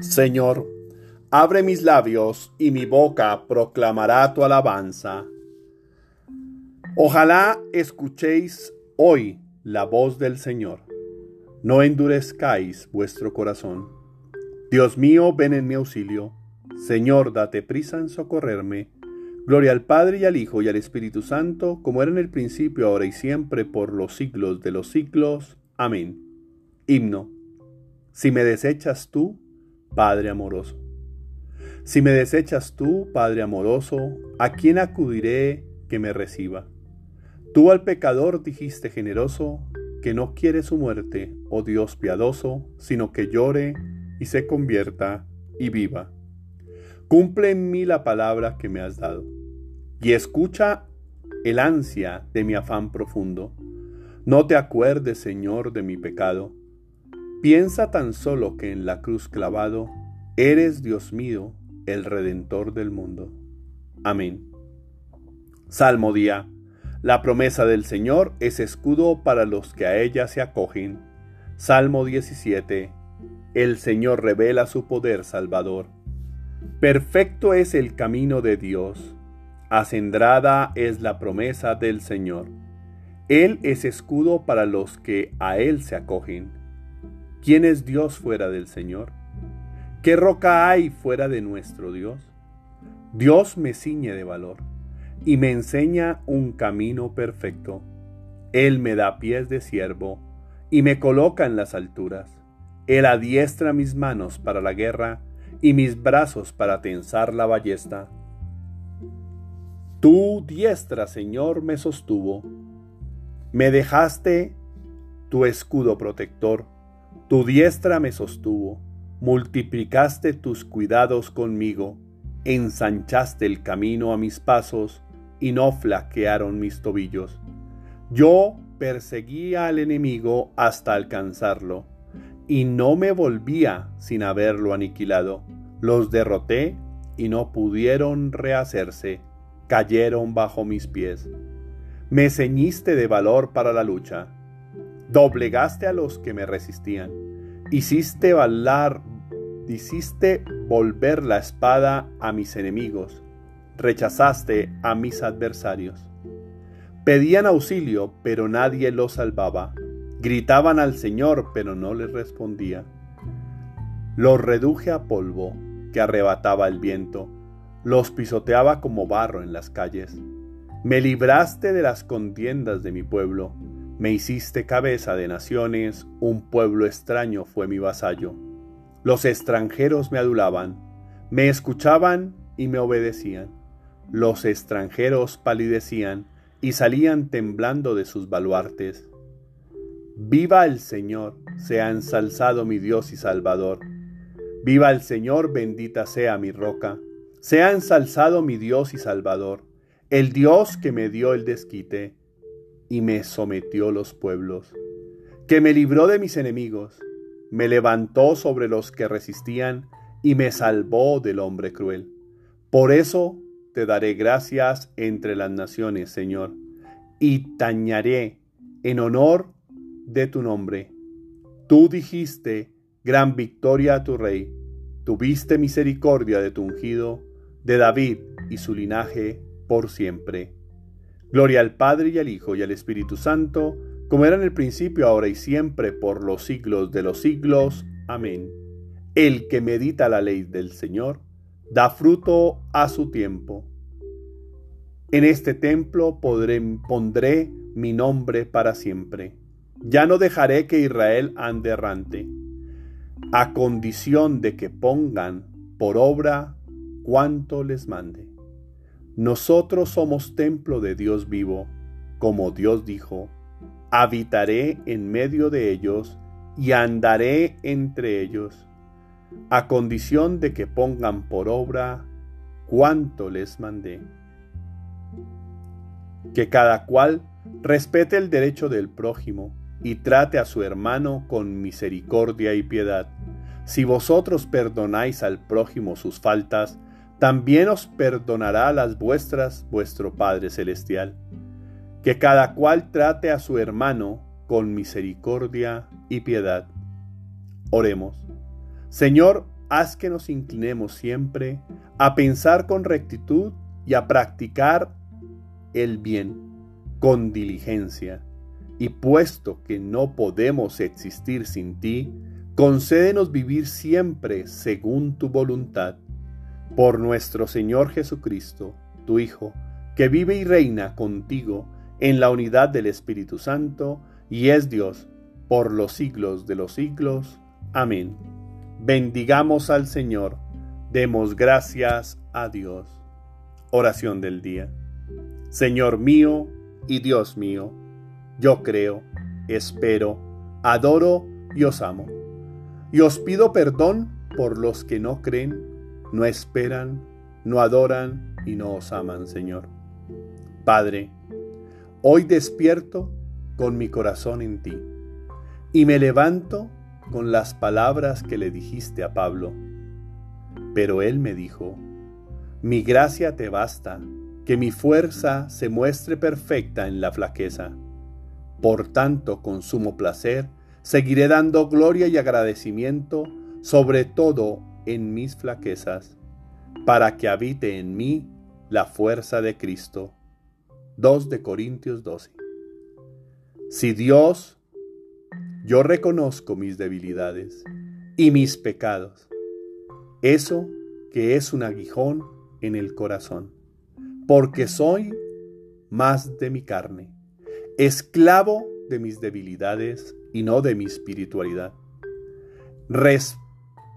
Señor, abre mis labios y mi boca proclamará tu alabanza. Ojalá escuchéis hoy la voz del Señor. No endurezcáis vuestro corazón. Dios mío, ven en mi auxilio. Señor, date prisa en socorrerme. Gloria al Padre y al Hijo y al Espíritu Santo, como era en el principio, ahora y siempre, por los siglos de los siglos. Amén. Himno. Si me desechas tú, Padre amoroso. Si me desechas tú, Padre amoroso, ¿a quién acudiré que me reciba? Tú al pecador dijiste generoso, que no quiere su muerte, oh Dios piadoso, sino que llore y se convierta y viva. Cumple en mí la palabra que me has dado, y escucha el ansia de mi afán profundo. No te acuerdes, Señor, de mi pecado, Piensa tan solo que en la cruz clavado eres Dios mío, el redentor del mundo. Amén. Salmo día. La promesa del Señor es escudo para los que a ella se acogen. Salmo 17. El Señor revela su poder salvador. Perfecto es el camino de Dios. Acendrada es la promesa del Señor. Él es escudo para los que a Él se acogen. ¿Quién es Dios fuera del Señor? ¿Qué roca hay fuera de nuestro Dios? Dios me ciñe de valor y me enseña un camino perfecto. Él me da pies de siervo y me coloca en las alturas. Él adiestra mis manos para la guerra y mis brazos para tensar la ballesta. Tu diestra, Señor, me sostuvo. Me dejaste tu escudo protector tu diestra me sostuvo, multiplicaste tus cuidados conmigo, ensanchaste el camino a mis pasos y no flaquearon mis tobillos. Yo perseguía al enemigo hasta alcanzarlo, y no me volvía sin haberlo aniquilado. Los derroté y no pudieron rehacerse, cayeron bajo mis pies. Me ceñiste de valor para la lucha doblegaste a los que me resistían, hiciste balar, hiciste volver la espada a mis enemigos, rechazaste a mis adversarios. Pedían auxilio, pero nadie los salvaba. Gritaban al Señor, pero no les respondía. Los reduje a polvo que arrebataba el viento, los pisoteaba como barro en las calles. Me libraste de las contiendas de mi pueblo, me hiciste cabeza de naciones, un pueblo extraño fue mi vasallo. Los extranjeros me adulaban, me escuchaban y me obedecían. Los extranjeros palidecían y salían temblando de sus baluartes. Viva el Señor, sea ensalzado mi Dios y Salvador. Viva el Señor, bendita sea mi roca. Sea ensalzado mi Dios y Salvador, el Dios que me dio el desquite y me sometió los pueblos, que me libró de mis enemigos, me levantó sobre los que resistían y me salvó del hombre cruel. Por eso te daré gracias entre las naciones, Señor, y tañaré en honor de tu nombre. Tú dijiste, gran victoria a tu rey, tuviste misericordia de tu ungido, de David y su linaje por siempre. Gloria al Padre y al Hijo y al Espíritu Santo, como era en el principio, ahora y siempre, por los siglos de los siglos. Amén. El que medita la ley del Señor, da fruto a su tiempo. En este templo pondré mi nombre para siempre. Ya no dejaré que Israel ande errante, a condición de que pongan por obra cuanto les mande. Nosotros somos templo de Dios vivo, como Dios dijo, habitaré en medio de ellos y andaré entre ellos, a condición de que pongan por obra cuanto les mandé. Que cada cual respete el derecho del prójimo y trate a su hermano con misericordia y piedad. Si vosotros perdonáis al prójimo sus faltas, también os perdonará las vuestras vuestro Padre Celestial. Que cada cual trate a su hermano con misericordia y piedad. Oremos. Señor, haz que nos inclinemos siempre a pensar con rectitud y a practicar el bien con diligencia. Y puesto que no podemos existir sin ti, concédenos vivir siempre según tu voluntad. Por nuestro Señor Jesucristo, tu Hijo, que vive y reina contigo en la unidad del Espíritu Santo, y es Dios por los siglos de los siglos. Amén. Bendigamos al Señor, demos gracias a Dios. Oración del día. Señor mío y Dios mío, yo creo, espero, adoro y os amo. Y os pido perdón por los que no creen, no esperan, no adoran y no os aman, Señor. Padre, hoy despierto con mi corazón en ti y me levanto con las palabras que le dijiste a Pablo. Pero él me dijo, mi gracia te basta, que mi fuerza se muestre perfecta en la flaqueza. Por tanto, con sumo placer, seguiré dando gloria y agradecimiento, sobre todo en mis flaquezas, para que habite en mí la fuerza de Cristo. 2 de Corintios 12. Si Dios yo reconozco mis debilidades y mis pecados. Eso que es un aguijón en el corazón, porque soy más de mi carne, esclavo de mis debilidades y no de mi espiritualidad.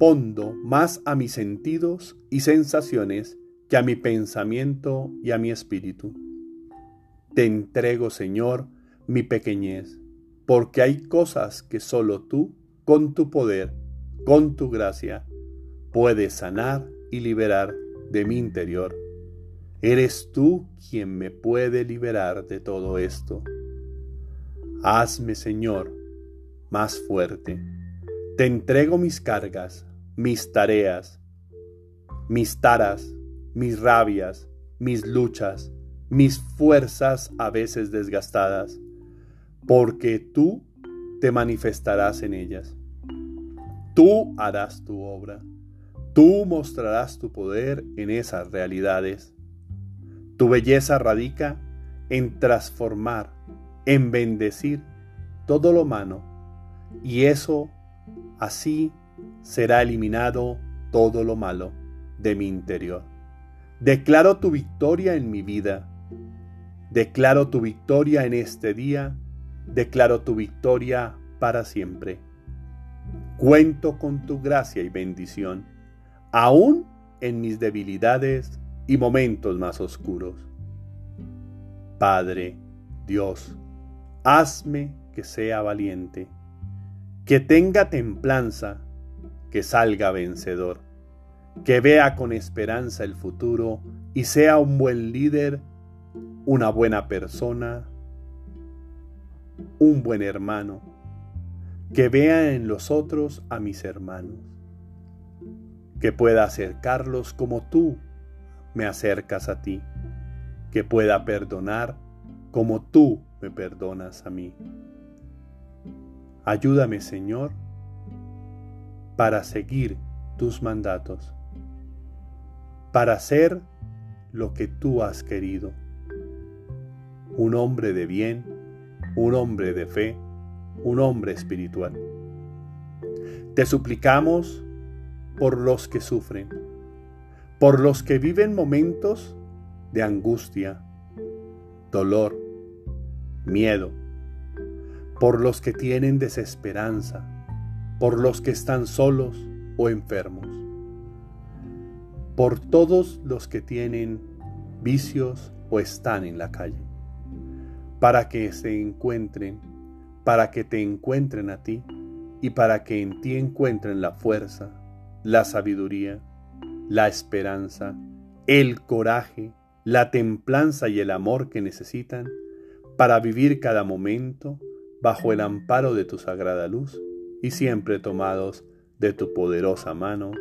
Respondo más a mis sentidos y sensaciones que a mi pensamiento y a mi espíritu. Te entrego, Señor, mi pequeñez porque hay cosas que solo tú, con tu poder, con tu gracia, puedes sanar y liberar de mi interior. Eres tú quien me puede liberar de todo esto. Hazme, Señor, más fuerte. Te entrego mis cargas, mis tareas, mis taras, mis rabias, mis luchas, mis fuerzas a veces desgastadas porque tú te manifestarás en ellas. Tú harás tu obra. Tú mostrarás tu poder en esas realidades. Tu belleza radica en transformar, en bendecir todo lo humano, y eso así será eliminado todo lo malo de mi interior. Declaro tu victoria en mi vida. Declaro tu victoria en este día declaro tu victoria para siempre. Cuento con tu gracia y bendición, aún en mis debilidades y momentos más oscuros. Padre, Dios, hazme que sea valiente, que tenga templanza, que salga vencedor, que vea con esperanza el futuro y sea un buen líder, una buena persona, un buen hermano, que vea en los otros a mis hermanos, que pueda acercarlos como tú me acercas a ti, que pueda perdonar como tú me perdonas a mí. Ayúdame, Señor, para seguir tus mandatos, para ser lo que tú has querido, un hombre de bien, un hombre de fe, un hombre espiritual. Te suplicamos por los que sufren, por los que viven momentos de angustia, dolor, miedo, por los que tienen desesperanza, por los que están solos o enfermos, por todos los que tienen vicios o están en la calle para que se encuentren, para que te encuentren a ti y para que en ti encuentren la fuerza, la sabiduría, la esperanza, el coraje, la templanza y el amor que necesitan para vivir cada momento bajo el amparo de tu sagrada luz y siempre tomados de tu poderosa mano.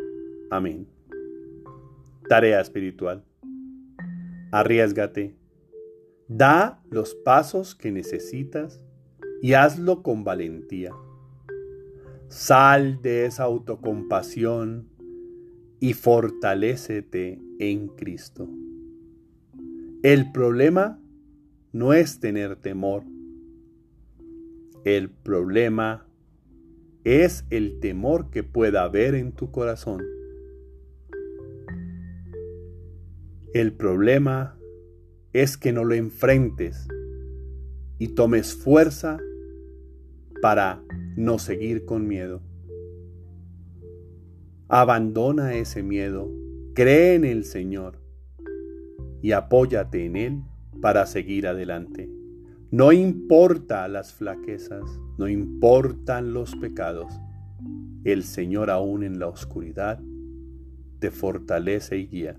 Amén. Tarea espiritual. Arriesgate Da los pasos que necesitas y hazlo con valentía. Sal de esa autocompasión, y fortalécete en Cristo. El problema no es tener temor. El problema es el temor que pueda haber en tu corazón. El problema es que no lo enfrentes y tomes fuerza para no seguir con miedo. Abandona ese miedo, cree en el Señor y apóyate en Él para seguir adelante. No importa las flaquezas, no importan los pecados. El Señor aún en la oscuridad te fortalece y guía.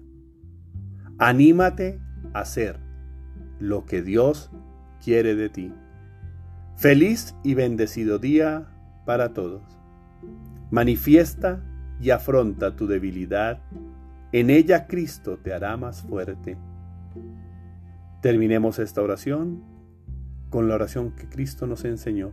Anímate a hacer lo que Dios quiere de ti. Feliz y bendecido día para todos. Manifiesta y afronta tu debilidad. En ella Cristo te hará más fuerte. Terminemos esta oración con la oración que Cristo nos enseñó.